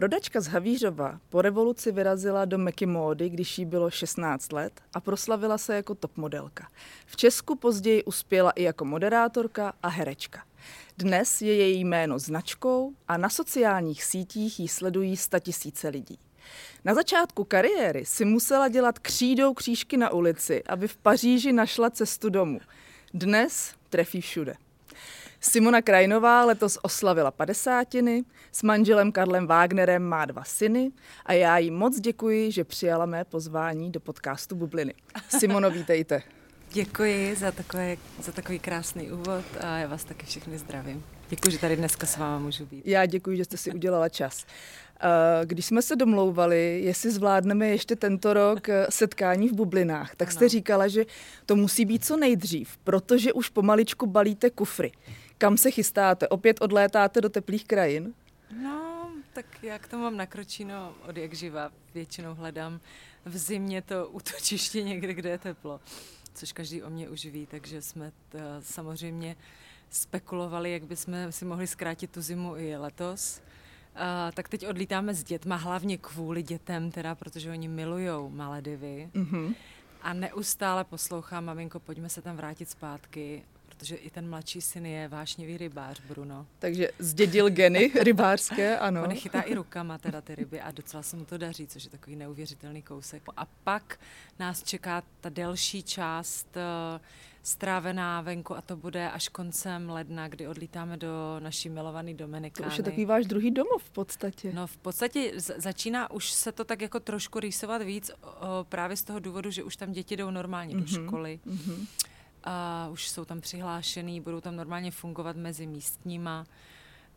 Rodačka z Havířova po revoluci vyrazila do Meky módy, když jí bylo 16 let a proslavila se jako top modelka. V Česku později uspěla i jako moderátorka a herečka. Dnes je její jméno značkou a na sociálních sítích ji sledují tisíce lidí. Na začátku kariéry si musela dělat křídou křížky na ulici, aby v Paříži našla cestu domů. Dnes trefí všude. Simona Krajnová letos oslavila padesátiny, s manželem Karlem Wagnerem má dva syny a já jí moc děkuji, že přijala mé pozvání do podcastu Bubliny. Simono, vítejte. Děkuji za, takové, za takový krásný úvod a já vás taky všechny zdravím. Děkuji, že tady dneska s váma můžu být. Já děkuji, že jste si udělala čas. Eh, když jsme se domlouvali, jestli zvládneme ještě tento rok eh, setkání v bublinách, tak jste říkala, že to musí být co nejdřív, protože už pomaličku balíte kufry. Kam se chystáte? Opět odlétáte do teplých krajin? No, tak jak to mám nakročíno od jak živa. Většinou hledám v zimě to útočiště někde, kde je teplo, což každý o mě už ví, takže jsme t, samozřejmě spekulovali, jak bychom si mohli zkrátit tu zimu i letos. Uh, tak teď odlítáme s dětma, hlavně kvůli dětem, teda, protože oni milují Maledivy. Mm-hmm. A neustále poslouchám, maminko, pojďme se tam vrátit zpátky protože i ten mladší syn je vášnivý rybář, Bruno. Takže zdědil geny rybářské, ano. On chytá i rukama teda ty ryby a docela se mu to daří, což je takový neuvěřitelný kousek. A pak nás čeká ta delší část uh, strávená venku a to bude až koncem ledna, kdy odlítáme do naší milované Dominikány. To už je takový váš druhý domov v podstatě. No v podstatě začíná už se to tak jako trošku rýsovat víc o, právě z toho důvodu, že už tam děti jdou normálně mm-hmm. do mhm, školy. Mm-hmm a už jsou tam přihlášený, budou tam normálně fungovat mezi místníma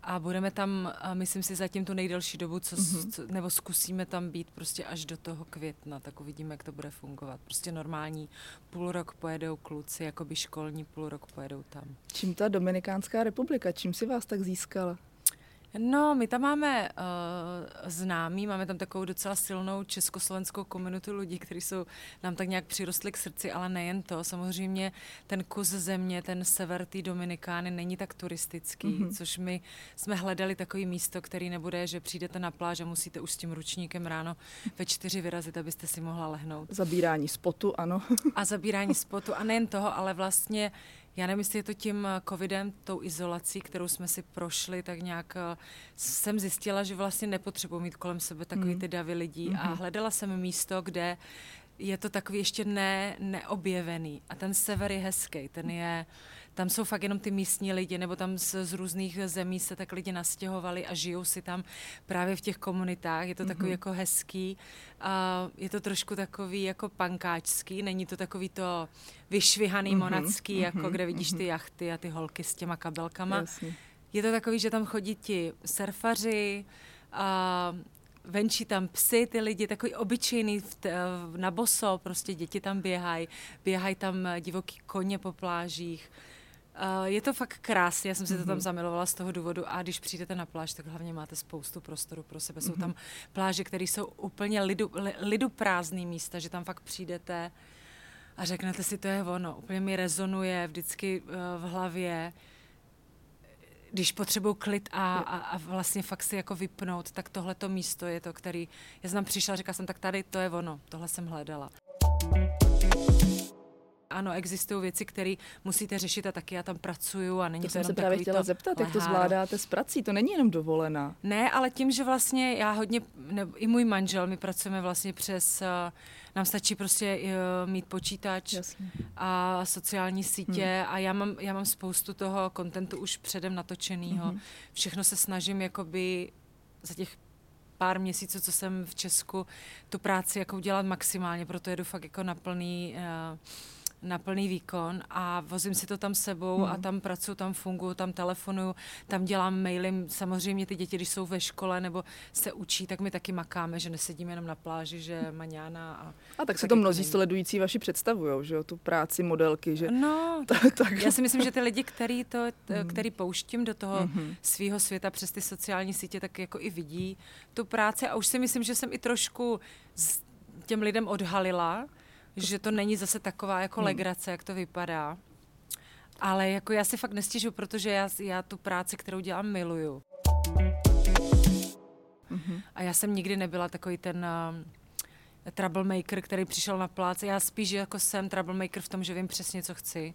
a budeme tam, a myslím si, zatím tu nejdelší dobu, co, mm-hmm. co, nebo zkusíme tam být prostě až do toho května, tak uvidíme, jak to bude fungovat. Prostě normální půl rok pojedou kluci, jako by školní půl rok pojedou tam. Čím ta Dominikánská republika, čím si vás tak získala? No, my tam máme uh, známí, máme tam takovou docela silnou československou komunitu lidí, kteří jsou nám tak nějak přirostli k srdci, ale nejen to. Samozřejmě ten kus země, ten sever té Dominikány není tak turistický, mm-hmm. což my jsme hledali takový místo, který nebude, že přijdete na pláž a musíte už s tím ručníkem ráno ve čtyři vyrazit, abyste si mohla lehnout. Zabírání spotu, ano. a zabírání spotu a nejen toho, ale vlastně já nevím, jestli je to tím eh, covidem, tou izolací, kterou jsme si prošli, tak nějak eh, jsem zjistila, že vlastně nepotřebuji mít kolem sebe takový mm. ty davy lidí mm-hmm. a hledala jsem místo, kde je to takový ještě ne, neobjevený. A ten sever je hezký, ten je, tam jsou fakt jenom ty místní lidi, nebo tam z, z různých zemí se tak lidi nastěhovali a žijou si tam právě v těch komunitách. Je to takový mm-hmm. jako hezký. A je to trošku takový jako pankáčský, není to takový to vyšvihaný mm-hmm. monacký, mm-hmm. jako kde vidíš mm-hmm. ty jachty a ty holky s těma kabelkama. Jasně. Je to takový, že tam chodí ti surfaři, a venčí tam psy, ty lidi, takový obyčejný na boso, prostě děti tam běhají, běhají tam divoký koně po plážích. Uh, je to fakt krásné, já jsem si mm-hmm. to tam mhm. zamilovala z toho důvodu a když přijdete na pláž, tak hlavně máte spoustu prostoru pro sebe. Mm-hmm. Jsou tam mhm. pláže, které jsou úplně lidu, li, lidu prázdný místa, že tam fakt přijdete a řeknete si, to je ono. Úplně mi rezonuje vždycky uh, v hlavě, když potřebuju klid a, a, a vlastně fakt si jako vypnout, tak tohle to místo je to, který, já jsem tam přišla, říkala jsem, tak tady to je ono, tohle jsem hledala ano, existují věci, které musíte řešit a taky já tam pracuju a není to, to jsem se právě chtěla to zeptat, leháro. jak to zvládáte s prací, to není jenom dovolená. Ne, ale tím, že vlastně já hodně, ne, i můj manžel, my pracujeme vlastně přes, uh, nám stačí prostě uh, mít počítač Jasně. a sociální sítě hmm. a já mám, já mám spoustu toho kontentu už předem natočeného. Hmm. Všechno se snažím jakoby za těch pár měsíců, co jsem v Česku, tu práci jako udělat maximálně, proto jedu fakt jako na plný uh, na plný výkon a vozím si to tam sebou hmm. a tam pracuji, tam funguji, tam telefonuju, tam dělám maily. Samozřejmě ty děti, když jsou ve škole nebo se učí, tak my taky makáme, že nesedíme jenom na pláži, že maňána. A, a tak si to mnozí sledující vaši představují, že jo, tu práci modelky, že... No, tak, tak. já si myslím, že ty lidi, který, to, hmm. který pouštím do toho hmm. svého světa přes ty sociální sítě, tak jako i vidí tu práci a už si myslím, že jsem i trošku těm lidem odhalila, že to není zase taková jako hmm. legrace, jak to vypadá. Ale jako já si fakt nestěžu, protože já, já tu práci, kterou dělám, miluju. Mm-hmm. A já jsem nikdy nebyla takový ten uh, troublemaker, který přišel na plác. Já spíš jako jsem troublemaker v tom, že vím přesně, co chci.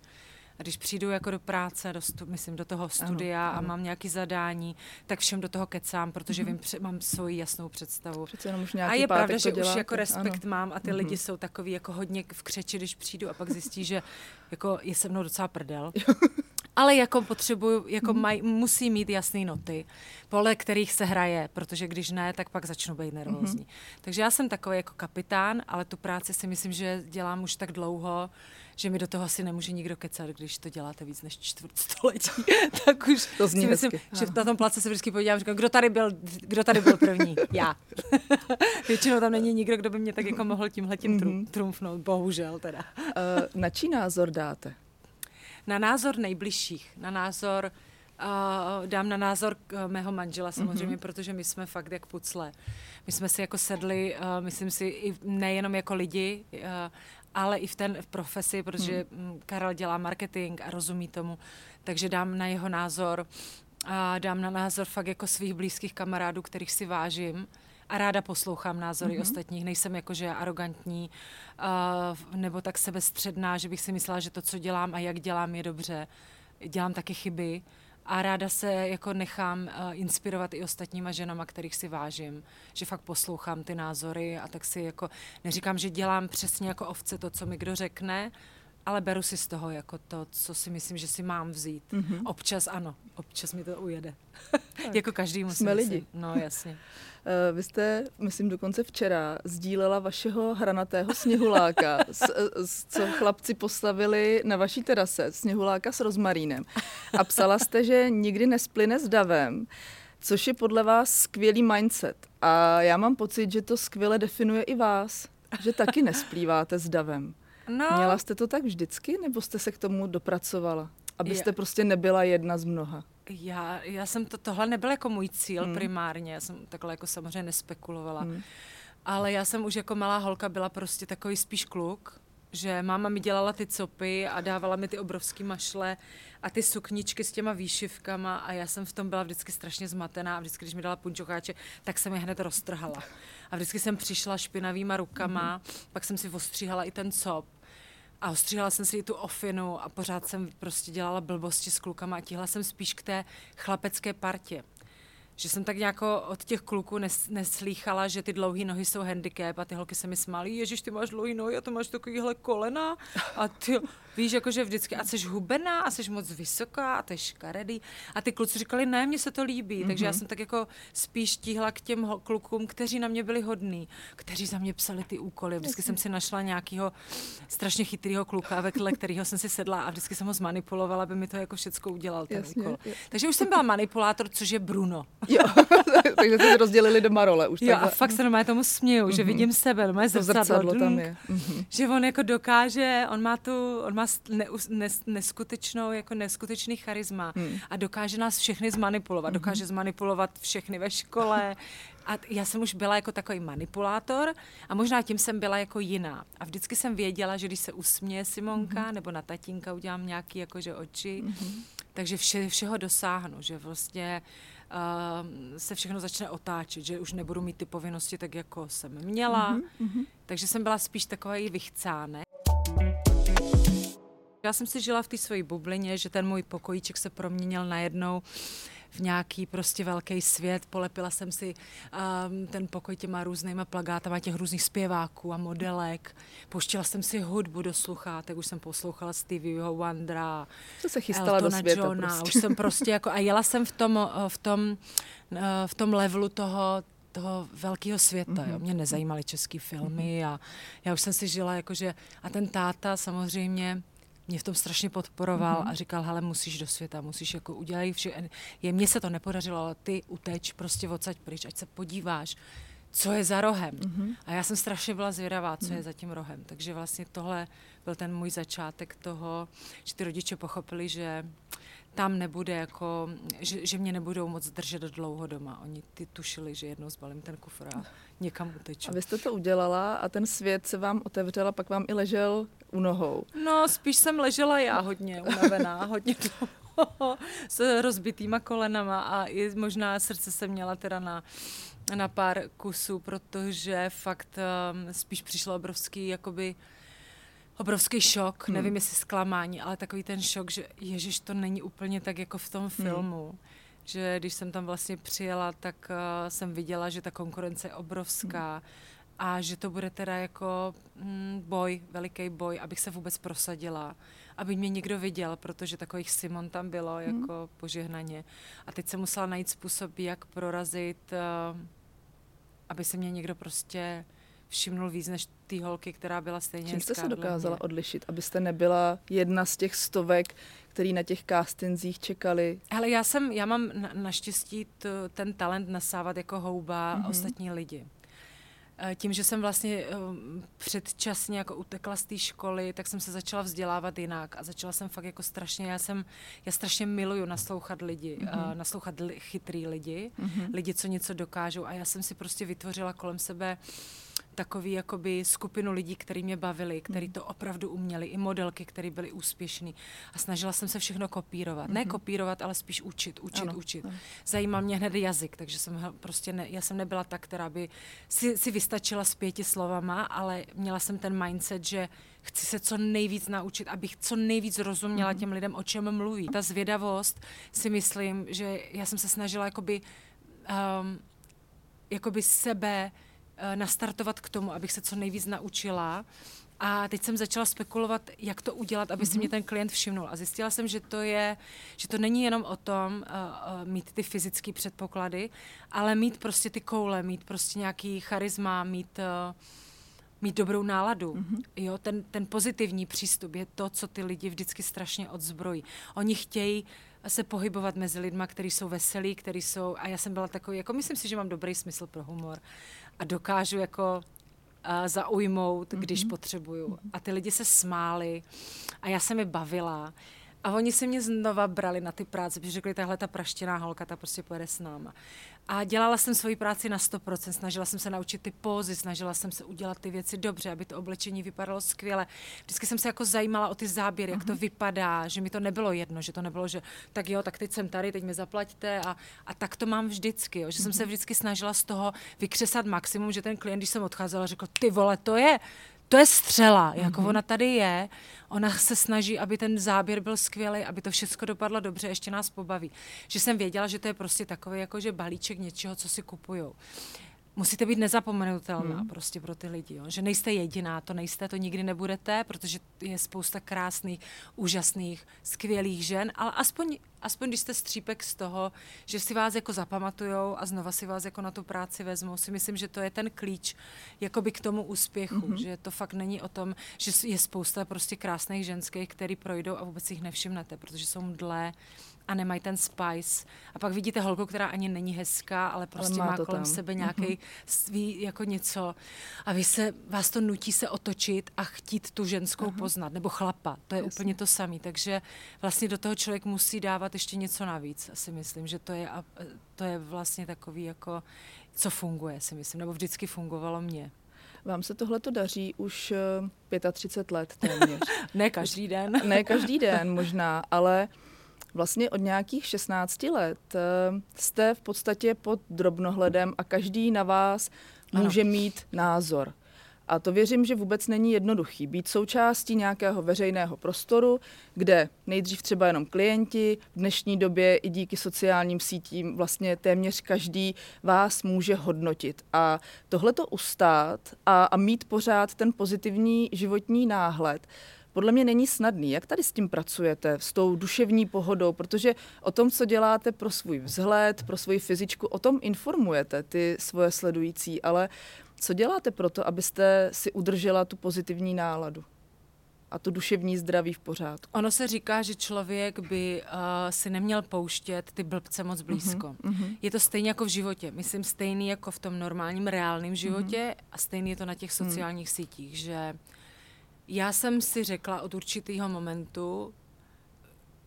A když přijdu jako do práce, do stu, myslím do toho studia ano, ano. a mám nějaký zadání, tak všem do toho kecám, protože mm-hmm. vím, pře- mám svoji jasnou představu. Přece jenom už nějaký a je pravda, že děláte. už jako respekt ano. mám a ty mm-hmm. lidi jsou takový jako hodně v křeči, když přijdu a pak zjistí, že jako je se mnou docela prdel. ale jako potřebuju, jako mm. maj, musí mít jasné noty, podle kterých se hraje, protože když ne, tak pak začnu být nervózní. Mm. Takže já jsem takový jako kapitán, ale tu práci si myslím, že dělám už tak dlouho, že mi do toho asi nemůže nikdo kecat, když to děláte víc než čtvrt století. tak už to zní si myslím, hezky. že na tom place se vždycky podívám, říkám, kdo tady byl, kdo tady byl první? Já. Většinou tam není nikdo, kdo by mě tak jako mohl tímhle tím mm-hmm. trumfnout, bohužel teda. uh, na čí názor dáte? Na názor nejbližších, na názor Uh, dám na názor uh, mého manžela samozřejmě, mm-hmm. protože my jsme fakt jak pucle. My jsme si jako sedli, uh, myslím si, i nejenom jako lidi, uh, ale i v ten v profesi, protože hmm. Karel dělá marketing a rozumí tomu, takže dám na jeho názor a dám na názor fakt jako svých blízkých kamarádů, kterých si vážím a ráda poslouchám názory mm-hmm. ostatních. Nejsem jakože arrogantní uh, nebo tak sebestředná, že bych si myslela, že to, co dělám a jak dělám, je dobře. Dělám taky chyby a ráda se jako nechám uh, inspirovat i ostatníma ženama, kterých si vážím, že fakt poslouchám ty názory a tak si jako neříkám, že dělám přesně jako ovce to, co mi kdo řekne, ale beru si z toho jako to, co si myslím, že si mám vzít. Mm-hmm. Občas ano, občas mi to ujede. jako každý musí. Jsme lidi. No jasně. Eh, vy jste, myslím, dokonce včera sdílela vašeho hranatého sněhuláka, s, s, co chlapci postavili na vaší terase, sněhuláka s rozmarínem. A psala jste, že nikdy nesplyne s davem, což je podle vás skvělý mindset. A já mám pocit, že to skvěle definuje i vás, že taky nesplýváte s davem. No. Měla jste to tak vždycky, nebo jste se k tomu dopracovala? Abyste je. prostě nebyla jedna z mnoha. Já, já jsem to, tohle nebyl jako můj cíl hmm. primárně, já jsem takhle jako samozřejmě nespekulovala. Hmm. Ale já jsem už jako malá holka byla prostě takový spíš kluk, že máma mi dělala ty copy a dávala mi ty obrovský mašle a ty sukničky s těma výšivkama a já jsem v tom byla vždycky strašně zmatená a vždycky, když mi dala punčokáče, tak jsem je hned roztrhala. A vždycky jsem přišla špinavýma rukama, mm-hmm. pak jsem si ostříhala i ten cop a ostříhala jsem si i tu ofinu a pořád jsem prostě dělala blbosti s klukama a tíhla jsem spíš k té chlapecké partě že jsem tak nějak od těch kluků nes, neslýchala, že ty dlouhé nohy jsou handicap a ty holky se mi smály, ježiš, ty máš dlouhé nohy a ty máš takovýhle kolena a ty, víš, jakože vždycky, a jsi hubená a jsi moc vysoká a ty škaredý. A ty kluci říkali, ne, mně se to líbí, mm-hmm. takže já mhm. jsem tak jako spíš tíhla k těm klukům, kteří na mě byli hodní, kteří za mě psali ty úkoly. Vždycky jsem si našla nějakého strašně chytrého kluka, ve kterého jsem si sedla a vždycky jsem ho zmanipulovala, aby mi to jako všechno udělal ten Jasně, úkol. Je. Takže už jsem byla manipulátor, což je Bruno. Jo, takže se rozdělili doma role. Už jo, takhle. a fakt se normálně tomu směju, mm-hmm. že mhm. vidím sebe, moje zrcadlo, zrcadlo tam je. Mm-hmm. že on jako dokáže, on má tu, on má ne, nes, neskutečnou, jako neskutečný charisma mm. a dokáže nás všechny zmanipulovat. Mm-hmm. Dokáže zmanipulovat všechny ve škole, a já jsem už byla jako takový manipulátor a možná tím jsem byla jako jiná. A vždycky jsem věděla, že když se usměje Simonka mm-hmm. nebo na tatínka udělám nějaký jakože oči, mm-hmm. takže vše, všeho dosáhnu, že vlastně uh, se všechno začne otáčet, že už nebudu mít ty povinnosti tak, jako jsem měla. Mm-hmm. Takže jsem byla spíš takový vychcánek. Já jsem si žila v té své bublině, že ten můj pokojíček se proměnil najednou v nějaký prostě velký svět. Polepila jsem si um, ten pokoj těma různýma plagátama těch různých zpěváků a modelek. Pouštila jsem si hudbu do sluchátek, už jsem poslouchala Stevieho Wondera, Co se chystala Eltona do světa Johna, prostě. už jsem prostě jako, a jela jsem v tom, v tom, v tom levelu toho, toho velkého světa. Mm-hmm. Jo. Mě nezajímaly české filmy mm-hmm. a já už jsem si žila jakože, a ten táta samozřejmě mě v tom strašně podporoval mm-hmm. a říkal, hele, musíš do světa, musíš jako udělat vše. Je, mně se to nepodařilo, ale ty uteč prostě odsaď pryč, ať se podíváš, co je za rohem. Mm-hmm. A já jsem strašně byla zvědavá, co mm-hmm. je za tím rohem. Takže vlastně tohle byl ten můj začátek toho, že ty rodiče pochopili, že tam nebude jako, že, že mě nebudou moc držet dlouho doma. Oni ty tušili, že jednou zbalím ten kufr a někam uteču. A vy jste to udělala a ten svět se vám otevřel a pak vám i ležel u nohou. No, spíš jsem ležela já hodně unavená, hodně dlouho s rozbitýma kolenama a i možná srdce jsem měla teda na, na pár kusů, protože fakt um, spíš přišlo obrovský jakoby obrovský šok, hmm. nevím jestli zklamání, ale takový ten šok, že ježiš, to není úplně tak jako v tom hmm. filmu. Hmm. Že když jsem tam vlastně přijela, tak uh, jsem viděla, že ta konkurence je obrovská hmm. a že to bude teda jako mm, boj, veliký boj, abych se vůbec prosadila, aby mě někdo viděl, protože takových Simon tam bylo hmm. jako požehnaně. A teď jsem musela najít způsob, jak prorazit, uh, aby se mě někdo prostě všimnul víc než ty holky, která byla stejně Čím jste se dokázala odlišit, abyste nebyla jedna z těch stovek, který na těch castingzích čekali? Ale já jsem, já mám na, naštěstí t, ten talent nasávat jako houba mm-hmm. ostatní lidi. Eh, tím, že jsem vlastně eh, předčasně jako utekla z té školy, tak jsem se začala vzdělávat jinak a začala jsem fakt jako strašně, já jsem, já strašně miluju naslouchat lidi, mm-hmm. naslouchat li, chytrý lidi, mm-hmm. lidi, co něco dokážou a já jsem si prostě vytvořila kolem sebe uh, takový jakoby skupinu lidí, kteří mě bavili, kteří to opravdu uměli, i modelky, které byly úspěšné. A snažila jsem se všechno kopírovat. Mm-hmm. Ne mhm. kopírovat, ale spíš učit, učit, ano, učit. Ano. Zajímal mě hned jazyk, takže jsem prostě ne, já jsem nebyla ta, která by si, si vystačila s pěti slovama, ale měla jsem ten mindset, že chci se co nejvíc naučit, abych co nejvíc rozuměla mm-hmm. těm lidem, o čem mluví. Ta zvědavost si myslím, že já jsem se snažila jakoby, um, jakoby sebe nastartovat k tomu, abych se co nejvíc naučila. A teď jsem začala spekulovat, jak to udělat, aby mm-hmm. si mě mhm. ten klient všimnul. A zjistila jsem, že to je, že to není jenom o tom uh, uh, mít ty fyzické předpoklady, ale mít prostě ty koule, mít prostě nějaký charisma, mít uh, mít dobrou náladu. Mm-hmm. Jo, ten, ten pozitivní přístup je to, co ty lidi vždycky strašně odzbrojí. Oni chtějí se pohybovat mezi lidma, kteří jsou veselí, kteří jsou, a já jsem byla takový, jako myslím si, že mám dobrý smysl pro humor a dokážu jako uh, zaujmout, když mm-hmm. potřebuju. A ty lidi se smáli a já jsem je bavila. A oni se mě znova brali na ty práce, protože řekli, tahle ta praštěná holka, ta prostě pojede s náma. A dělala jsem svoji práci na 100%, snažila jsem se naučit ty pózy, snažila jsem se udělat ty věci dobře, aby to oblečení vypadalo skvěle. Vždycky jsem se jako zajímala o ty záběry, jak to mhm. vypadá, že mi to nebylo jedno, že to nebylo, že tak jo, tak teď jsem tady, teď mi zaplaťte a, a tak to mám vždycky, jo, že jsem se mhm. vždycky snažila z toho vykřesat maximum, že ten klient, když jsem odcházela, řekl, ty vole, to je, to je střela, mm-hmm. jako ona tady je, ona se snaží, aby ten záběr byl skvělý, aby to všechno dopadlo dobře, ještě nás pobaví. Že jsem věděla, že to je prostě takový jako že balíček něčeho, co si kupujou musíte být nezapomenutelná hmm. prostě pro ty lidi. Jo? Že nejste jediná, to nejste, to nikdy nebudete, protože je spousta krásných, úžasných, skvělých žen, ale aspoň, aspoň když jste střípek z toho, že si vás jako zapamatujou a znova si vás jako na tu práci vezmou, si myslím, že to je ten klíč jakoby k tomu úspěchu, hmm. že to fakt není o tom, že je spousta prostě krásných ženských, který projdou a vůbec jich nevšimnete, protože jsou mdlé, a nemají ten spice. A pak vidíte holku, která ani není hezká, ale prostě ale má, má kolem tam. sebe nějaký mm-hmm. svý jako něco. A vy se, vás to nutí se otočit a chtít tu ženskou uh-huh. poznat, nebo chlapa. To je Jasně. úplně to samé. Takže vlastně do toho člověk musí dávat ještě něco navíc, si myslím, že to je, to je vlastně takový jako, co funguje, si myslím, nebo vždycky fungovalo mě. Vám se tohle to daří už 35 let téměř. ne každý den. ne každý den možná, ale vlastně od nějakých 16 let eh, jste v podstatě pod drobnohledem a každý na vás může ano. mít názor. A to věřím, že vůbec není jednoduchý. Být součástí nějakého veřejného prostoru, kde nejdřív třeba jenom klienti, v dnešní době i díky sociálním sítím vlastně téměř každý vás může hodnotit. A tohle to ustát a, a mít pořád ten pozitivní životní náhled, podle mě není snadný. Jak tady s tím pracujete, s tou duševní pohodou? Protože o tom, co děláte pro svůj vzhled, pro svoji fyzičku, o tom informujete ty svoje sledující, ale co děláte pro to, abyste si udržela tu pozitivní náladu? a to duševní zdraví v pořádku. Ono se říká, že člověk by uh, si neměl pouštět ty blbce moc blízko. Uh-huh, Je to stejně jako v životě. Myslím stejný jako v tom normálním, reálném životě uh-huh. a stejný je to na těch sociálních uh-huh. sítích, že já jsem si řekla od určitého momentu,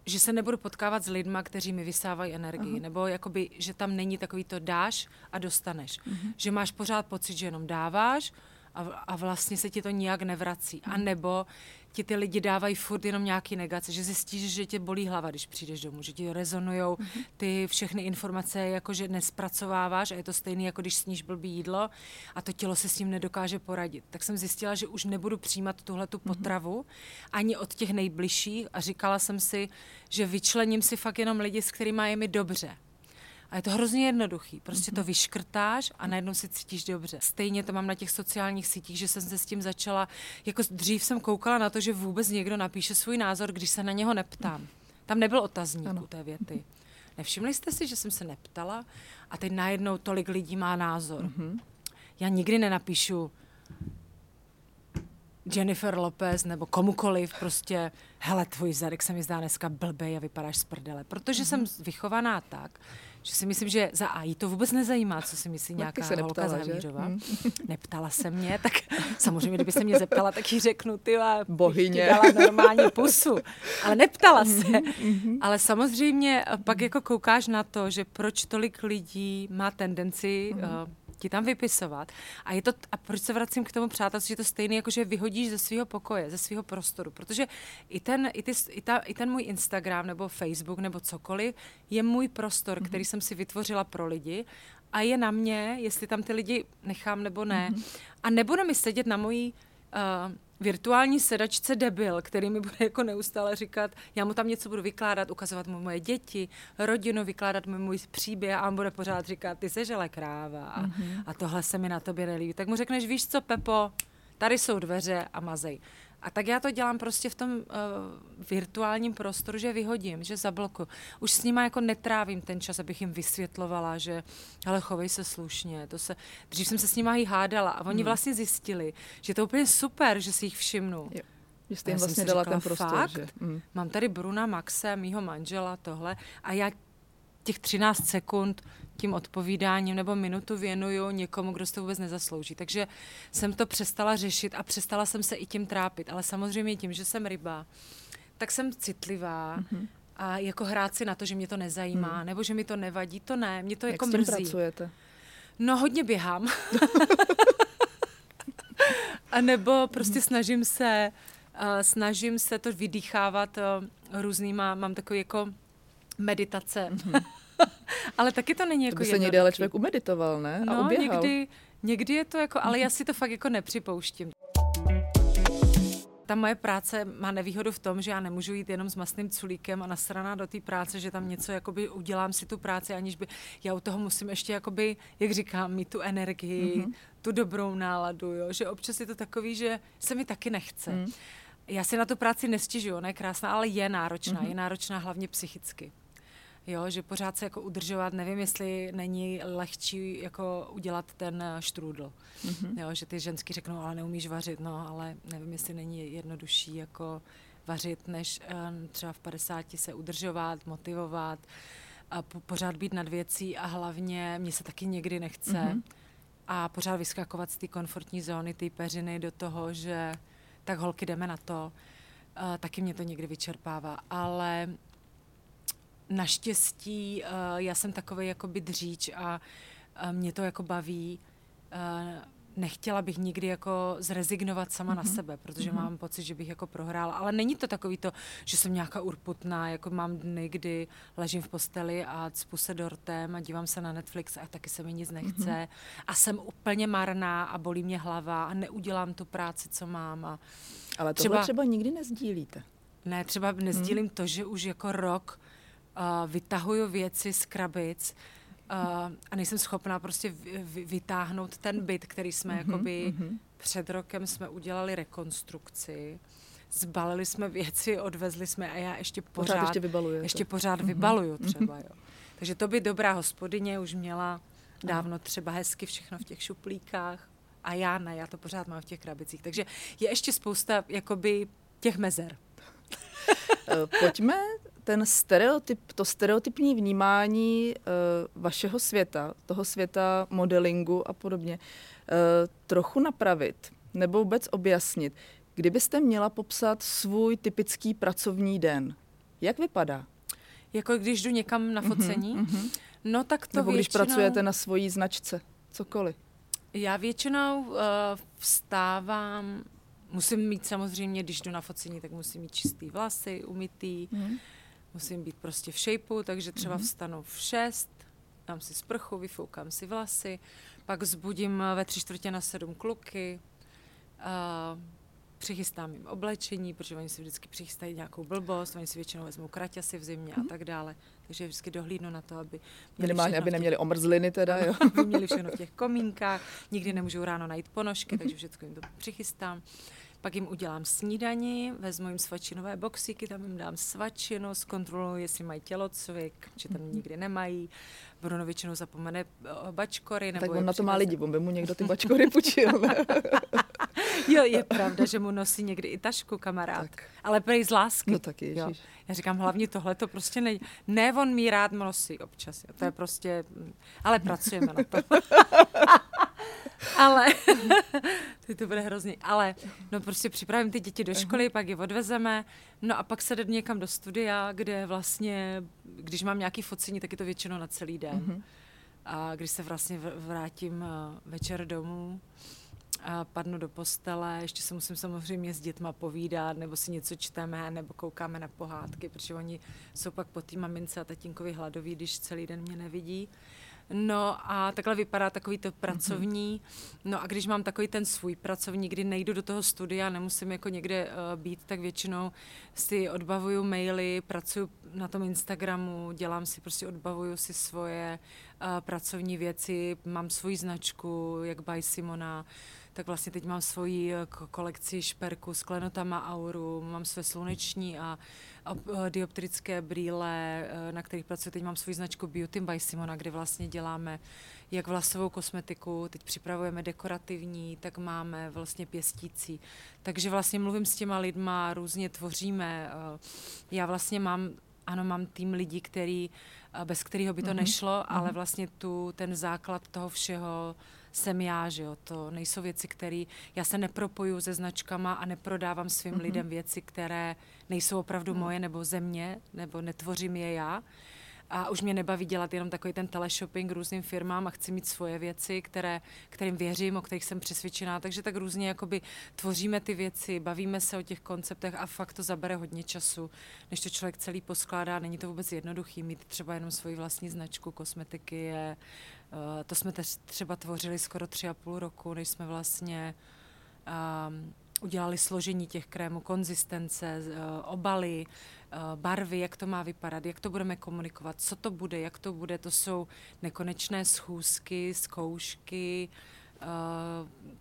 že se nebudu potkávat s lidma, kteří mi vysávají energii, uh-huh. nebo jakoby, že tam není takový to dáš a dostaneš. Uh-huh. Že máš pořád pocit, že jenom dáváš a, a vlastně se ti to nijak nevrací. Uh-huh. A nebo ti ty lidi dávají furt jenom nějaký negace, že zjistíš, že tě bolí hlava, když přijdeš domů, že ti rezonujou mhm. ty všechny informace, jako že nespracováváš a je to stejné, jako když sníš blbý jídlo a to tělo se s tím nedokáže poradit. Tak jsem zjistila, že už nebudu přijímat tuhle tu mhm. potravu ani od těch nejbližších a říkala jsem si, že vyčlením si fakt jenom lidi, s kterými je mi dobře a je to hrozně jednoduchý. Prostě to mhm. vyškrtáš a najednou si cítíš dobře. Stejně to mám na těch sociálních sítích, že jsem se s tím začala, jako dřív jsem koukala na to, že vůbec někdo napíše svůj názor, když se na něho neptám. Tam nebyl otazník ano. u té věty. Nevšimli jste si, že jsem se neptala a teď najednou tolik lidí má názor. Mm-hmm. Já nikdy nenapíšu Jennifer Lopez nebo komukoliv prostě, hele, tvůj zadek se mi zdá dneska blbej a vypadáš z prdele. Protože mm-hmm. jsem vychovaná tak, že si myslím, že za A jí to vůbec nezajímá, co si myslí nějaká se holka neptala, Zavířová. Hmm. Neptala se mě, tak samozřejmě, kdyby se mě zeptala, tak jí řeknu, ty Bohyně. dala normální pusu. Ale neptala se. Mm-hmm. Ale samozřejmě pak jako koukáš na to, že proč tolik lidí má tendenci mm-hmm. uh, ti tam vypisovat. A, je to, a proč se vracím k tomu přátelství, že je to stejné, jako že vyhodíš ze svého pokoje, ze svého prostoru. Protože i ten, i, ty, i, ta, i ten můj Instagram nebo Facebook nebo cokoliv je můj prostor, mm-hmm. který jsem si vytvořila pro lidi a je na mě, jestli tam ty lidi nechám nebo ne. Mm-hmm. A nebude mi sedět na mojí uh, virtuální sedačce debil, který mi bude jako neustále říkat, já mu tam něco budu vykládat, ukazovat mu moje děti, rodinu, vykládat mu můj příběh a on bude pořád říkat, ty jsi žele kráva a, mm-hmm. a tohle se mi na tobě nelíbí. Tak mu řekneš, víš co, Pepo, tady jsou dveře a mazej. A tak já to dělám prostě v tom uh, virtuálním prostoru, že vyhodím, že zablokuju. Už s nima jako netrávím ten čas, abych jim vysvětlovala, že ale chovej se slušně. To se, dřív jsem se s nima i hádala a oni hmm. vlastně zjistili, že to je úplně super, že si jich všimnu. Jo. Že jste jim vlastně dala ten prostor, fakt? že? Mm. Mám tady Bruna Maxe, mýho manžela, tohle a já těch 13 sekund tím odpovídáním nebo minutu věnuju někomu, kdo si to vůbec nezaslouží. Takže jsem to přestala řešit a přestala jsem se i tím trápit. Ale samozřejmě tím, že jsem ryba, tak jsem citlivá. Mm-hmm. A jako hrát si na to, že mě to nezajímá, mm. nebo že mi to nevadí, to ne, mě to Jak jako s tím mrzí. pracujete? No hodně běhám. a nebo prostě mm. snažím se, uh, snažím se to vydýchávat uh, různýma, mám takový jako meditace. Mm-hmm. Ale taky to není jako to by se někdy ale člověk umeditoval, ne? A no, uběhal. někdy, někdy je to jako, ale já si to fakt jako nepřipouštím. Ta moje práce má nevýhodu v tom, že já nemůžu jít jenom s masným culíkem a nasraná do té práce, že tam něco jakoby udělám si tu práci, aniž by já u toho musím ještě jakoby, jak říkám, mít tu energii, mm-hmm. tu dobrou náladu, jo? že občas je to takový, že se mi taky nechce. Mm. Já si na tu práci nestěžuju, ona je krásná, ale je náročná. Mm-hmm. Je náročná hlavně psychicky jo, že pořád se jako udržovat, nevím, jestli není lehčí jako udělat ten štrůdl, mm-hmm. jo, že ty ženský řeknou, ale neumíš vařit, no, ale nevím, jestli není jednodušší jako vařit, než uh, třeba v 50 se udržovat, motivovat, a po, pořád být nad věcí a hlavně mě se taky někdy nechce mm-hmm. a pořád vyskakovat z té komfortní zóny, té peřiny do toho, že tak holky jdeme na to, uh, taky mě to někdy vyčerpává, ale naštěstí uh, já jsem takový jakoby dříč a uh, mě to jako baví. Uh, nechtěla bych nikdy jako zrezignovat sama mm-hmm. na mhm. sebe, protože mm-hmm. mám pocit, že bych jako prohrála. Ale není to takový to, že jsem nějaká urputná, jako mám dny, kdy ležím v posteli a cpu se dortem a dívám se na Netflix a taky se mi nic nechce. Mm-hmm. A jsem úplně marná a bolí mě hlava a neudělám tu práci, co mám. A Ale tohle třeba, třeba nikdy nezdílíte. Ne, třeba nezdílím mm. to, že už jako rok uh, vytahuju věci z krabic uh, a nejsem schopná prostě vytáhnout ten byt, který jsme mm-hmm, jakoby mm-hmm. před rokem jsme udělali rekonstrukci. zbalili jsme věci, odvezli jsme a já ještě pořád, pořád ještě, vybaluje ještě pořád vybaluju třeba. Jo. Takže to by dobrá hospodyně už měla dávno třeba hezky všechno v těch šuplíkách a já ne, já to pořád mám v těch krabicích. Takže je ještě spousta jakoby těch mezer. Eh, pojďme ten stereotyp, to stereotypní vnímání uh, vašeho světa, toho světa modelingu a podobně, uh, trochu napravit nebo vůbec objasnit. Kdybyste měla popsat svůj typický pracovní den, jak vypadá? Jako když jdu někam na mhm, focení? Mm-hmm. No tak to Nebo většinou... když pracujete na svojí značce, cokoliv. Já většinou uh, vstávám, musím mít samozřejmě, když jdu na focení, tak musím mít čistý vlasy, umytý, mm. Musím být prostě v shapeu, takže třeba mm. vstanu v šest, dám si sprchu, vyfoukám si vlasy, pak zbudím ve tři čtvrtě na sedm kluky, uh, přichystám jim oblečení, protože oni si vždycky přichystají nějakou blbost, oni si většinou vezmou kraťasy v zimě a mhm. tak dále. Takže vždycky dohlídnu na to, aby Minimálně, aby neměli těch... omrzliny teda, jo. aby měli všechno v těch komínkách. Nikdy nemůžou ráno najít ponožky, takže všechno jim to přichystám. Pak jim udělám snídani, vezmu jim svačinové boxíky, tam jim dám svačinu, zkontroluji, jestli mají tělocvik, či tam mhm. nikdy nemají. Bruno většinou zapomene bačkory. Nebo tak on na to má lidi, on by mu někdo ty bačkory půjčil. jo, je pravda, že mu nosí někdy i tašku kamarád. Tak. Ale prej z lásky. No tak jo. Já říkám, hlavně tohle to prostě ne, ne on mi rád nosí občas. Jo. To je prostě, ale pracujeme na tom. ale, ty to bude hrozný, ale no prostě připravím ty děti do školy, uh-huh. pak je odvezeme, no a pak se jde někam do studia, kde vlastně, když mám nějaký focení, tak je to většinou na celý den. Uh-huh. A když se vlastně vrátím eh, večer domů, a padnu do postele, ještě se musím samozřejmě s dětma povídat, nebo si něco čteme, nebo koukáme na pohádky, protože oni jsou pak po té mamince a tatínkovi hladoví, když celý den mě nevidí. No a takhle vypadá takový to pracovní. No a když mám takový ten svůj pracovní, kdy nejdu do toho studia, nemusím jako někde uh, být, tak většinou si odbavuju maily, pracuju na tom Instagramu, dělám si prostě, odbavuju si svoje uh, pracovní věci, mám svoji značku, jak by Simona, tak vlastně teď mám svoji eh, kolekci šperku s klenotama auru, mám své sluneční a, eh, dioptrické brýle, eh, na kterých pracuji. Teď mám svoji značku Beauty by Simona, kde vlastně děláme jak vlasovou kosmetiku, teď připravujeme dekorativní, tak máme vlastně pěstící. Takže vlastně mluvím s těma lidma, různě tvoříme. Já vlastně mám ano, mám tým lidí, který, bez kterého by to mm-hmm. nešlo, mm-hmm. ale vlastně tu, ten základ toho všeho jsem já, že jo, to nejsou věci, které, já se nepropoju se značkama a neprodávám svým mm-hmm. lidem věci, které nejsou opravdu mm. moje nebo země, nebo netvořím je já. A už mě nebaví dělat jenom takový ten teleshopping různým firmám a chci mít svoje věci, které, kterým věřím, o kterých jsem přesvědčená. Takže tak různě jakoby tvoříme ty věci, bavíme se o těch konceptech a fakt to zabere hodně času, než to člověk celý poskládá. Není to vůbec jednoduchý mít třeba jenom svoji vlastní značku kosmetiky je to jsme třeba tvořili skoro tři a půl roku, než jsme vlastně um, udělali složení těch krémů, konzistence, uh, obaly, uh, barvy, jak to má vypadat, jak to budeme komunikovat, co to bude, jak to bude. To jsou nekonečné schůzky, zkoušky.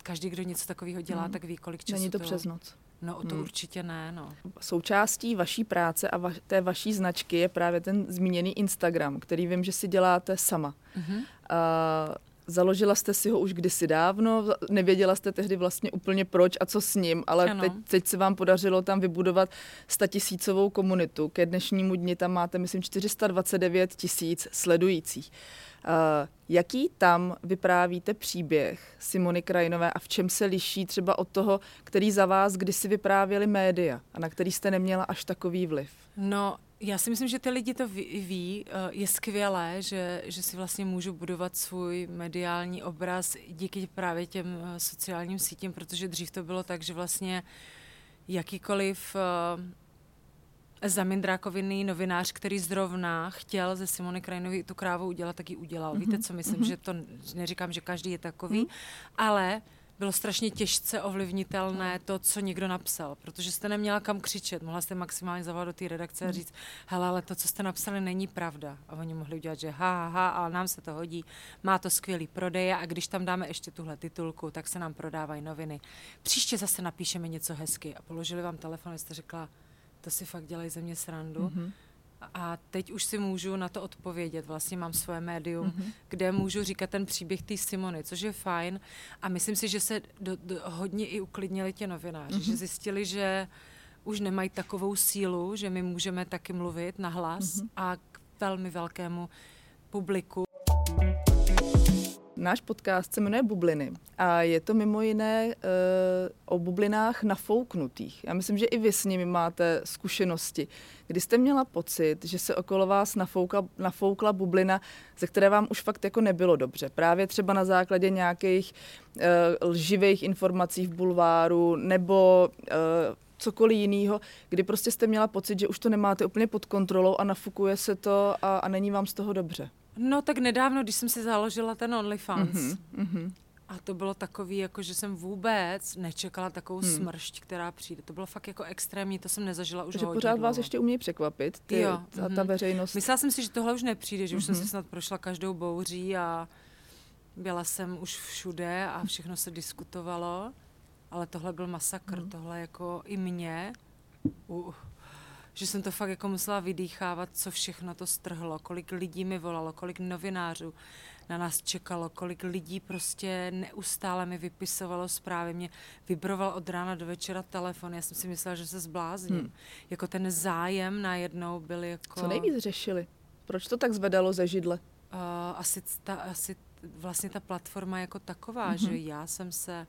Každý, kdo něco takového dělá, hmm. tak ví, kolik času Není to, to přes noc. No, to hmm. určitě ne, no. Součástí vaší práce a va- té vaší značky je právě ten zmíněný Instagram, který vím, že si děláte sama. Mm-hmm. Uh, Založila jste si ho už kdysi dávno, nevěděla jste tehdy vlastně úplně proč a co s ním, ale teď, teď se vám podařilo tam vybudovat statisícovou komunitu. Ke dnešnímu dni tam máte, myslím, 429 tisíc sledujících. Uh, jaký tam vyprávíte příběh Simony Krajinové a v čem se liší třeba od toho, který za vás kdysi vyprávěli média a na který jste neměla až takový vliv? No, já si myslím, že ty lidi to ví. ví. Eh, je skvělé, že, že si vlastně můžu budovat svůj mediální obraz díky právě těm eh, sociálním sítím, protože dřív to bylo tak, že vlastně jakýkoliv eh, zamindrákovinný novinář, který zrovna chtěl ze Simony Krajinovi tu krávu udělat, tak ji udělal. Mm-hmm. Víte, co myslím? Mm-hmm. Že to neříkám, že každý je takový, mm-hmm. ale bylo strašně těžce ovlivnitelné to, co někdo napsal, protože jste neměla kam křičet. Mohla jste maximálně zavolat do té redakce a hmm. říct, hele, ale to, co jste napsali, není pravda. A oni mohli udělat, že ha, ha, ha, ale nám se to hodí, má to skvělý prodeje a když tam dáme ještě tuhle titulku, tak se nám prodávají noviny. Příště zase napíšeme něco hezky a položili vám telefon a jste řekla, to si fakt dělají ze mě srandu. Mm-hmm a teď už si můžu na to odpovědět. Vlastně mám svoje médium, mm-hmm. kde můžu říkat ten příběh té Simony, což je fajn. A myslím si, že se do, do, hodně i uklidnili ti novináři, mm-hmm. že zjistili, že už nemají takovou sílu, že my můžeme taky mluvit na hlas mm-hmm. a k velmi velkému publiku. Náš podcast se jmenuje Bubliny a je to mimo jiné uh, o bublinách nafouknutých. Já myslím, že i vy s nimi máte zkušenosti. Kdy jste měla pocit, že se okolo vás nafoukla, nafoukla bublina, ze které vám už fakt jako nebylo dobře? Právě třeba na základě nějakých uh, lživých informací v bulváru nebo uh, cokoliv jiného, kdy prostě jste měla pocit, že už to nemáte úplně pod kontrolou a nafukuje se to a, a není vám z toho dobře? No tak nedávno, když jsem si založila ten OnlyFans, mm-hmm, mm-hmm. a to bylo takový, jako že jsem vůbec nečekala takovou hmm. smršť, která přijde. To bylo fakt jako extrémní, to jsem nezažila už Takže pořád dlouho. vás ještě umějí překvapit, ty, jo, ta, mm-hmm. ta veřejnost. Myslela jsem si, že tohle už nepřijde, že mm-hmm. už jsem si snad prošla každou bouří a byla jsem už všude a všechno se diskutovalo, ale tohle byl masakr, mm. tohle jako i mě. Uh, že jsem to fakt jako musela vydýchávat, co všechno to strhlo, kolik lidí mi volalo, kolik novinářů na nás čekalo, kolik lidí prostě neustále mi vypisovalo zprávy, mě vybroval od rána do večera telefon, já jsem si myslela, že se zblázním. Hmm. Jako ten zájem najednou byl jako... Co nejvíc řešili? Proč to tak zvedalo ze židle? Uh, asi, ta, asi vlastně ta platforma jako taková, mm-hmm. že já jsem se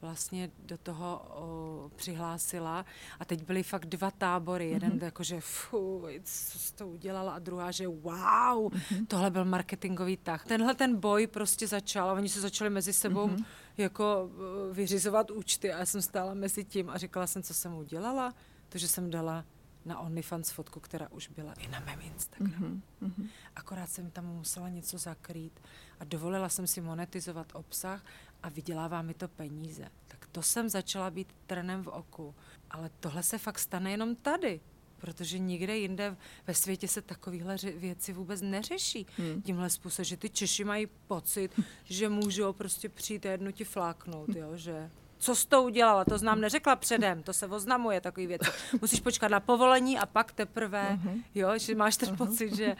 vlastně do toho o, přihlásila a teď byly fakt dva tábory. Jeden mm-hmm. jakože fuj, co jsi to udělala a druhá, že wow, mm-hmm. tohle byl marketingový tah. Tenhle ten boj prostě začal a oni se začali mezi sebou mm-hmm. jako vyřizovat účty a já jsem stála mezi tím a říkala jsem, co jsem udělala. To, že jsem dala na OnlyFans fotku, která už byla i na mém Instagramu. Mm-hmm. Akorát jsem tam musela něco zakrýt a dovolila jsem si monetizovat obsah a vydělává mi to peníze. Tak to jsem začala být trenem v oku. Ale tohle se fakt stane jenom tady, protože nikde jinde ve světě se takovéhle věci vůbec neřeší. Hmm. Tímhle způsobem, že ty Češi mají pocit, že můžou prostě přijít a jednu ti fláknout, jo, že co jsi to udělala, to znám neřekla předem, to se oznamuje, takový věci. Musíš počkat na povolení a pak teprve, uh-huh. jo, že máš ten uh-huh. pocit, že...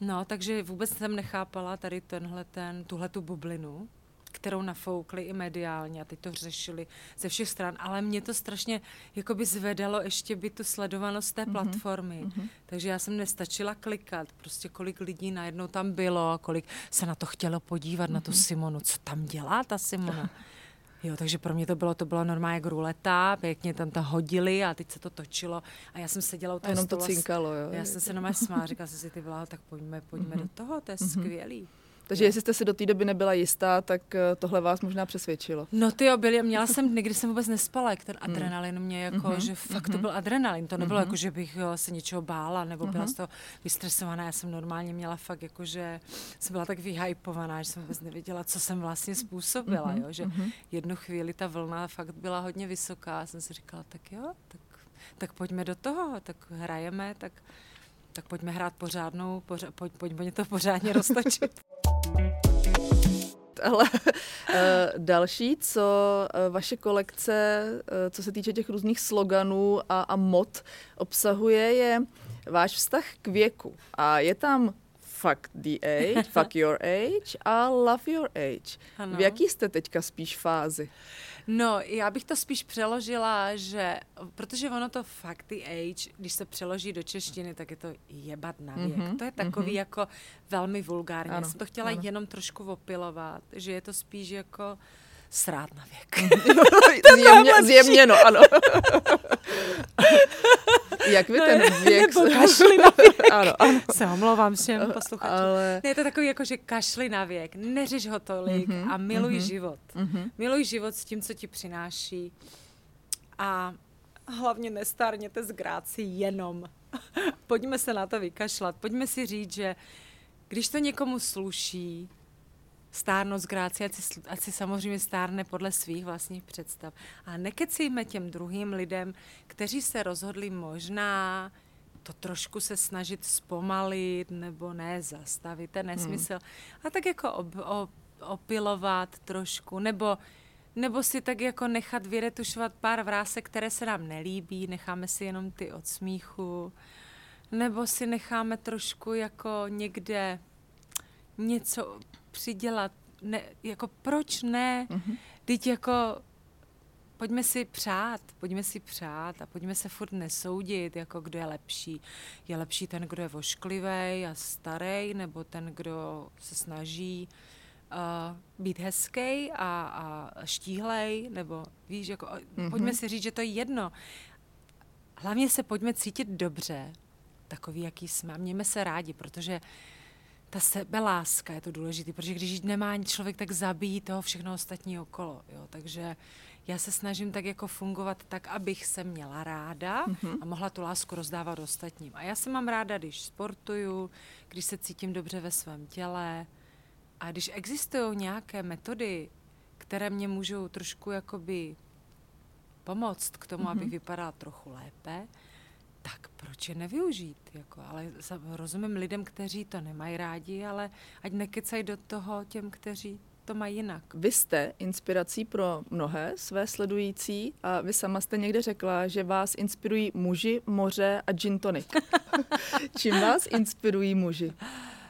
No, takže vůbec jsem nechápala tady tenhle ten, tuhle tu bublinu, kterou nafoukli i mediálně a teď to řešili ze všech stran, ale mě to strašně jakoby zvedalo ještě by tu sledovanost té mm-hmm. platformy. Mm-hmm. Takže já jsem nestačila klikat, prostě kolik lidí najednou tam bylo, kolik se na to chtělo podívat, mm-hmm. na tu mhm. Simonu, co tam dělá ta Simona. Jo, takže pro mě to bylo, to bylo normálně jak ruleta, pěkně tam to hodili a teď se to točilo a já jsem seděla u toho jenom to cinkalo, jo. Já jsem se normálně smála, říkala jsem si, ty vlá, tak pojďme, pojďme mm-hmm. do toho, to je mm-hmm. skvělý. Takže jestli jste si do té doby nebyla jistá, tak eh, tohle vás možná přesvědčilo. No ty jo, byli, měla jsem dny, kdy jsem vůbec nespala, jak ten hmm. adrenalin mě jako, mm-hmm. že fakt mm-hmm. to byl adrenalin, to nebylo mm-hmm. jako, že bych jo, se něčeho bála, nebo byla mm-hmm. z toho vystresovaná, já jsem normálně měla fakt jako, že jsem byla tak vyhypovaná, že jsem vůbec nevěděla, co jsem vlastně způsobila, mm-hmm. jo, že mm-hmm. jednu chvíli ta vlna fakt byla hodně vysoká a jsem si říkala, tak jo, tak, tak pojďme do toho, tak hrajeme, tak tak pojďme hrát pořádnou, pořád, pojď, pojďme to pořádně roztočit. Ale eh, další, co eh, vaše kolekce, eh, co se týče těch různých sloganů a, a mod obsahuje, je váš vztah k věku. A je tam fuck the age, fuck your age a love your age. Ano. V jaký jste teďka spíš fázi? No, já bych to spíš přeložila, že, protože ono to fakt the age, když se přeloží do češtiny, tak je to jebat na věk. Mm-hmm, to je takový mm-hmm. jako velmi vulgární. Ano, Já jsem to chtěla ano. jenom trošku opilovat, že je to spíš jako srát na věk. Zjemně, zjemněno, ano. Jak vy no, ten věk... Nebo kašli na věk. ano, ano. Se omlouvám všem posluchačům. Ale... Ne, je to takový jako, že kašli na věk, neřeš ho tolik mm-hmm, a miluj mm-hmm, život. Mm-hmm. Miluj život s tím, co ti přináší. A hlavně nestárněte z gráci jenom. Pojďme se na to vykašlat. Pojďme si říct, že když to někomu sluší, stárnout z gráci, ať si, ať si samozřejmě stárne podle svých vlastních představ. A nekecíme těm druhým lidem, kteří se rozhodli možná to trošku se snažit zpomalit nebo ne zastavit, ten nesmysl. Hmm. A tak jako ob, ob, opilovat trošku, nebo nebo si tak jako nechat vyretušovat pár vrásek, které se nám nelíbí, necháme si jenom ty od smíchu, nebo si necháme trošku jako někde něco přidělat, ne, jako proč ne, mm-hmm. teď jako pojďme si přát, pojďme si přát a pojďme se furt nesoudit, jako kdo je lepší. Je lepší ten, kdo je vošklivý a starý, nebo ten, kdo se snaží uh, být hezký a, a štíhlej, nebo víš, jako, mm-hmm. pojďme si říct, že to je jedno. Hlavně se pojďme cítit dobře, takový, jaký jsme. A mějme se rádi, protože ta sebeláska je to důležité, protože když nemá člověk, tak zabíjí toho všechno ostatní okolo. Jo? Takže já se snažím tak jako fungovat tak, abych se měla ráda mm-hmm. a mohla tu lásku rozdávat ostatním. A já se mám ráda, když sportuju, když se cítím dobře ve svém těle, a když existují nějaké metody, které mě můžou trošku jakoby pomoct k tomu, mm-hmm. abych vypadala trochu lépe, tak proč je nevyužít? Jako, ale rozumím lidem, kteří to nemají rádi, ale ať nekecají do toho těm, kteří to mají jinak. Vy jste inspirací pro mnohé své sledující a vy sama jste někde řekla, že vás inspirují muži, moře a gin tonic. Čím vás inspirují muži?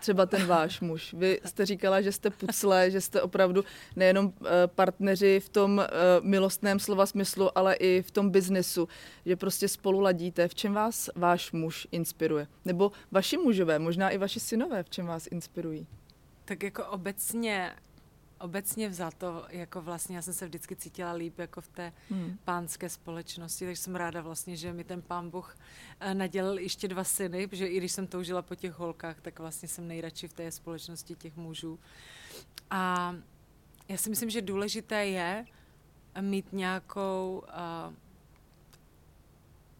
Třeba ten váš muž. Vy jste říkala, že jste pucle, že jste opravdu nejenom eh, partneři v tom eh, milostném slova smyslu, ale i v tom biznesu, že prostě spolu ladíte. V čem vás váš muž inspiruje? Nebo vaši mužové, možná i vaši synové, v čem vás inspirují? Tak jako obecně obecně vzato, jako vlastně já jsem se vždycky cítila líp jako v té hmm. pánské společnosti, takže jsem ráda vlastně, že mi ten pán Bůh eh, nadělil ještě dva syny, protože i když jsem toužila po těch holkách, tak vlastně jsem nejradši v té společnosti těch mužů. A já si myslím, že důležité je mít nějakou uh,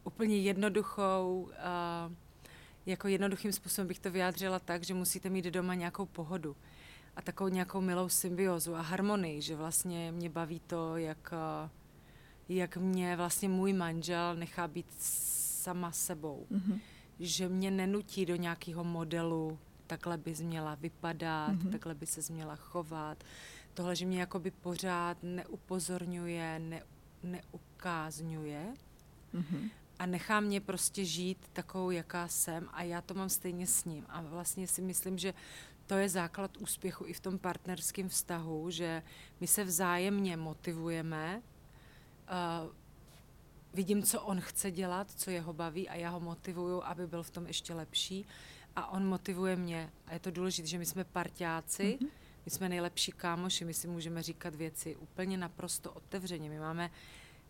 úplně jednoduchou uh, jako jednoduchým způsobem bych to vyjádřila tak, že musíte mít doma nějakou pohodu a takovou nějakou milou symbiozu a harmonii, že vlastně mě baví to, jak, eh, jak mě vlastně můj manžel nechá být sama sebou. Mm-hmm. Že mě nenutí do nějakého modelu, takhle bys měla vypadat, mm-hmm. takhle by se měla chovat. Tohle, že mě jakoby pořád neupozorňuje, ne, neukázňuje. Mm-hmm a nechá mě prostě žít takovou, jaká jsem a já to mám stejně s ním. A vlastně si myslím, že to je základ úspěchu i v tom partnerském vztahu, že my se vzájemně motivujeme, uh, vidím, co on chce dělat, co jeho baví a já ho motivuju, aby byl v tom ještě lepší a on motivuje mě. A je to důležité, že my jsme parťáci, mm-hmm. my jsme nejlepší kámoši, my si můžeme říkat věci úplně naprosto otevřeně. My máme,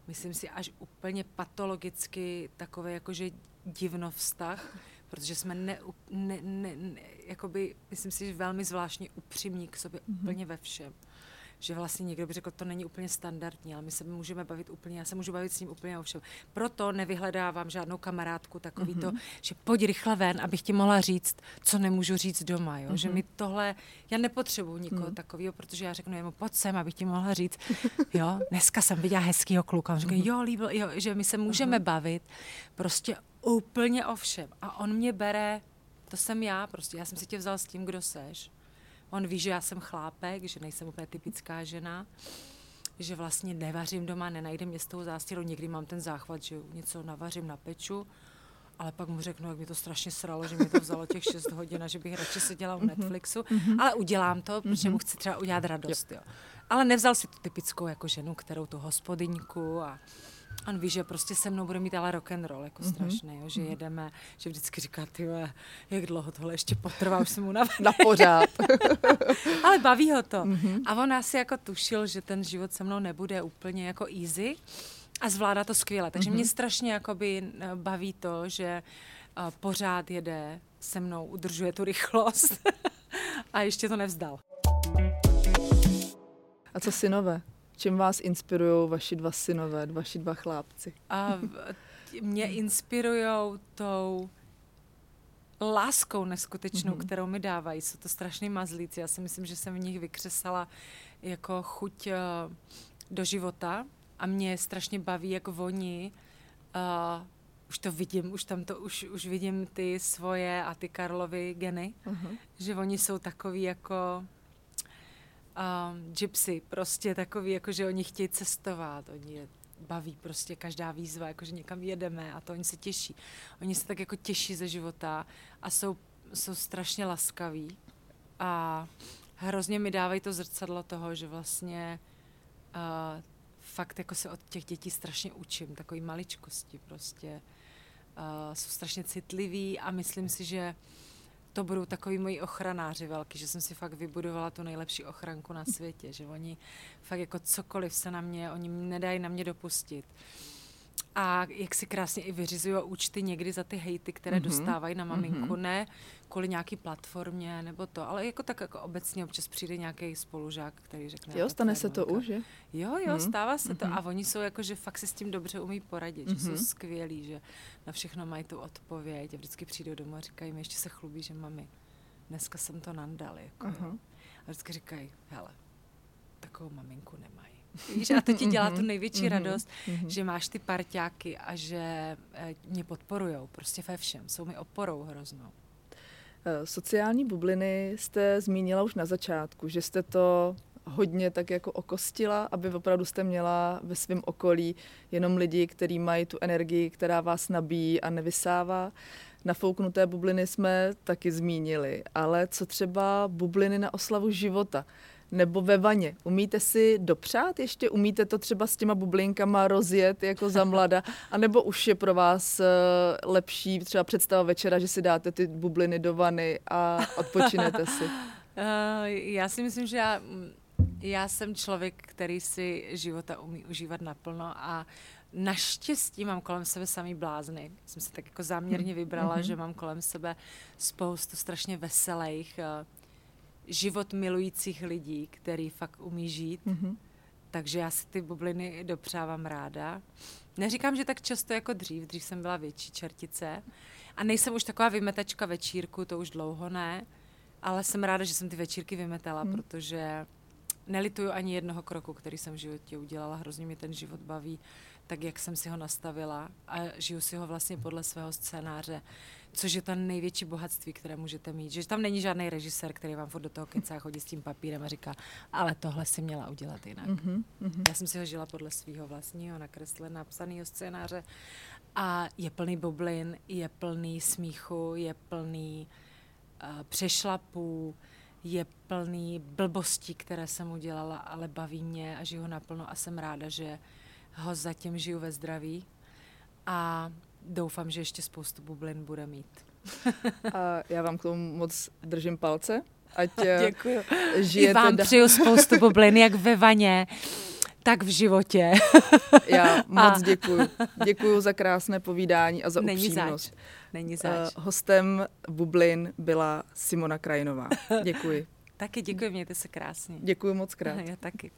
myslím si, až úplně patologicky takové jakože divno vztah, protože jsme ne, ne, ne, ne jakoby, myslím si, že velmi zvláštně upřímní k sobě mm-hmm. úplně ve všem. Že vlastně někdo by řekl, to není úplně standardní, ale my se můžeme bavit úplně, já se můžu bavit s ním úplně o všem. Proto nevyhledávám žádnou kamarádku takový mm-hmm. to, že pojď rychle ven, abych ti mohla říct, co nemůžu říct doma. Jo? Mm-hmm. Že mi tohle, já nepotřebuji nikoho mm-hmm. takového, protože já řeknu jemu, pojď sem, abych ti mohla říct, jo, dneska jsem viděla hezkýho kluka. On řekl, mm-hmm. jo, líbil, jo, že my se můžeme mm-hmm. bavit prostě úplně o všem. A on mě bere, to jsem já prostě, já jsem si tě vzal s tím, kdo seš. On ví, že já jsem chlápek, že nejsem úplně typická žena, že vlastně nevařím doma, nenajde mě s tou zástěrou. Někdy mám ten záchvat, že něco navařím na peču, ale pak mu řeknu, jak mi to strašně sralo, že mi to vzalo těch 6 hodin a že bych radši seděla u mhm. Netflixu, mm-hmm. ale udělám to, protože mu chci třeba udělat radost. Jo. Ale nevzal si tu typickou jako ženu, kterou tu hospodyňku a On ví, že prostě se mnou bude mít ale rock and roll, jako mm-hmm. strašný, jo, že mm-hmm. jedeme, že vždycky říká, ty jak dlouho tohle ještě potrvá, už se mu na, na pořád. ale baví ho to. Mm-hmm. A on asi jako tušil, že ten život se mnou nebude úplně jako easy a zvládá to skvěle. Takže mm-hmm. mě strašně jakoby eh, baví to, že uh, pořád jede se mnou, udržuje tu rychlost a ještě to nevzdal. A co synové? Čím vás inspirují vaši dva synové, vaši dva chlápci? A mě inspirují tou láskou neskutečnou, mm-hmm. kterou mi dávají. Jsou to strašný mazlíci. Já si myslím, že jsem v nich vykřesala jako chuť uh, do života a mě strašně baví, jak oni uh, už to vidím, už tam to, už, už vidím ty svoje a ty Karlovy geny, uh-huh. že oni jsou takový jako um, gypsy, prostě takový, jako že oni chtějí cestovat, oni je baví prostě každá výzva, jakože někam jedeme a to oni se těší. Oni se tak jako těší ze života a jsou, jsou strašně laskaví a hrozně mi dávají to zrcadlo toho, že vlastně uh, fakt jako se od těch dětí strašně učím, takový maličkosti prostě. Uh, jsou strašně citliví a myslím si, že to budou takový moji ochranáři velký, že jsem si fakt vybudovala tu nejlepší ochranku na světě, že oni fakt jako cokoliv se na mě, oni nedají na mě dopustit. A jak si krásně i vyřizují účty někdy za ty hejty, které mm-hmm. dostávají na maminku, mm-hmm. ne kvůli nějaký platformě nebo to, ale jako tak jako obecně občas přijde nějaký spolužák, který řekne... Jo, stane se to už, že? Jo, jo, mm-hmm. stává se to. Mhm. A oni jsou jako, že fakt se s tím dobře umí poradit, mm-hmm. že jsou mhm. skvělí, že na všechno mají tu odpověď a vždycky přijdou domů a říkají mi, ještě se chlubí, že mami, dneska jsem to nandal, jako. Uh-huh. A vždycky říkají, hele, takovou maminku nemají. Víš, a to ti dělá tu největší radost, že máš ty parťáky a že eh, mě podporujou prostě ve všem. Jsou mi oporou hroznou. Eh, sociální bubliny jste zmínila už na začátku, že jste to hodně tak jako okostila, aby opravdu jste měla ve svém okolí jenom lidi, kteří mají tu energii, která vás nabíjí a nevysává. Nafouknuté bubliny jsme taky zmínili, ale co třeba bubliny na oslavu života? Nebo ve vaně. Umíte si dopřát ještě? Umíte to třeba s těma bublinkama rozjet jako za mlada? A nebo už je pro vás eh, lepší třeba představa večera, že si dáte ty bubliny do vany a odpočinete si? Uh, já si myslím, že já, já jsem člověk, který si života umí užívat naplno a Naštěstí mám kolem sebe samý blázny. Jsem se tak jako záměrně vybrala, mm-hmm. že mám kolem sebe spoustu strašně veselých, uh, život milujících lidí, který fakt umí žít. Mm-hmm. Takže já si ty bubliny dopřávám ráda. Neříkám, že tak často jako dřív, dřív jsem byla větší čertice. A nejsem už taková vymetačka večírku, to už dlouho ne. Ale jsem ráda, že jsem ty večírky vymetala, mm. protože nelituju ani jednoho kroku, který jsem v životě udělala. Hrozně mi ten život baví, tak jak jsem si ho nastavila a žiju si ho vlastně podle svého scénáře což je to největší bohatství, které můžete mít. Že tam není žádný režisér, který vám furt do toho kecá, chodí s tím papírem a říká, ale tohle si měla udělat jinak. Mm-hmm. Já jsem si ho žila podle svého vlastního, nakresleného, napsaného scénáře a je plný bublin, je plný smíchu, je plný uh, přešlapů, je plný blbostí, které jsem udělala, ale baví mě a žiju ho naplno a jsem ráda, že ho zatím žiju ve zdraví. A doufám, že ještě spoustu bublin bude mít. A já vám k tomu moc držím palce. Ať Děkuji. žijete... I vám da... přeju spoustu bublin, jak ve vaně, tak v životě. Já moc a... děkuji. Děkuji za krásné povídání a za Není upřímnost. Zač. Není zač. Uh, hostem Bublin byla Simona Krajinová. Děkuji. taky děkuji, mějte se krásně. Děkuji moc krát. Já taky.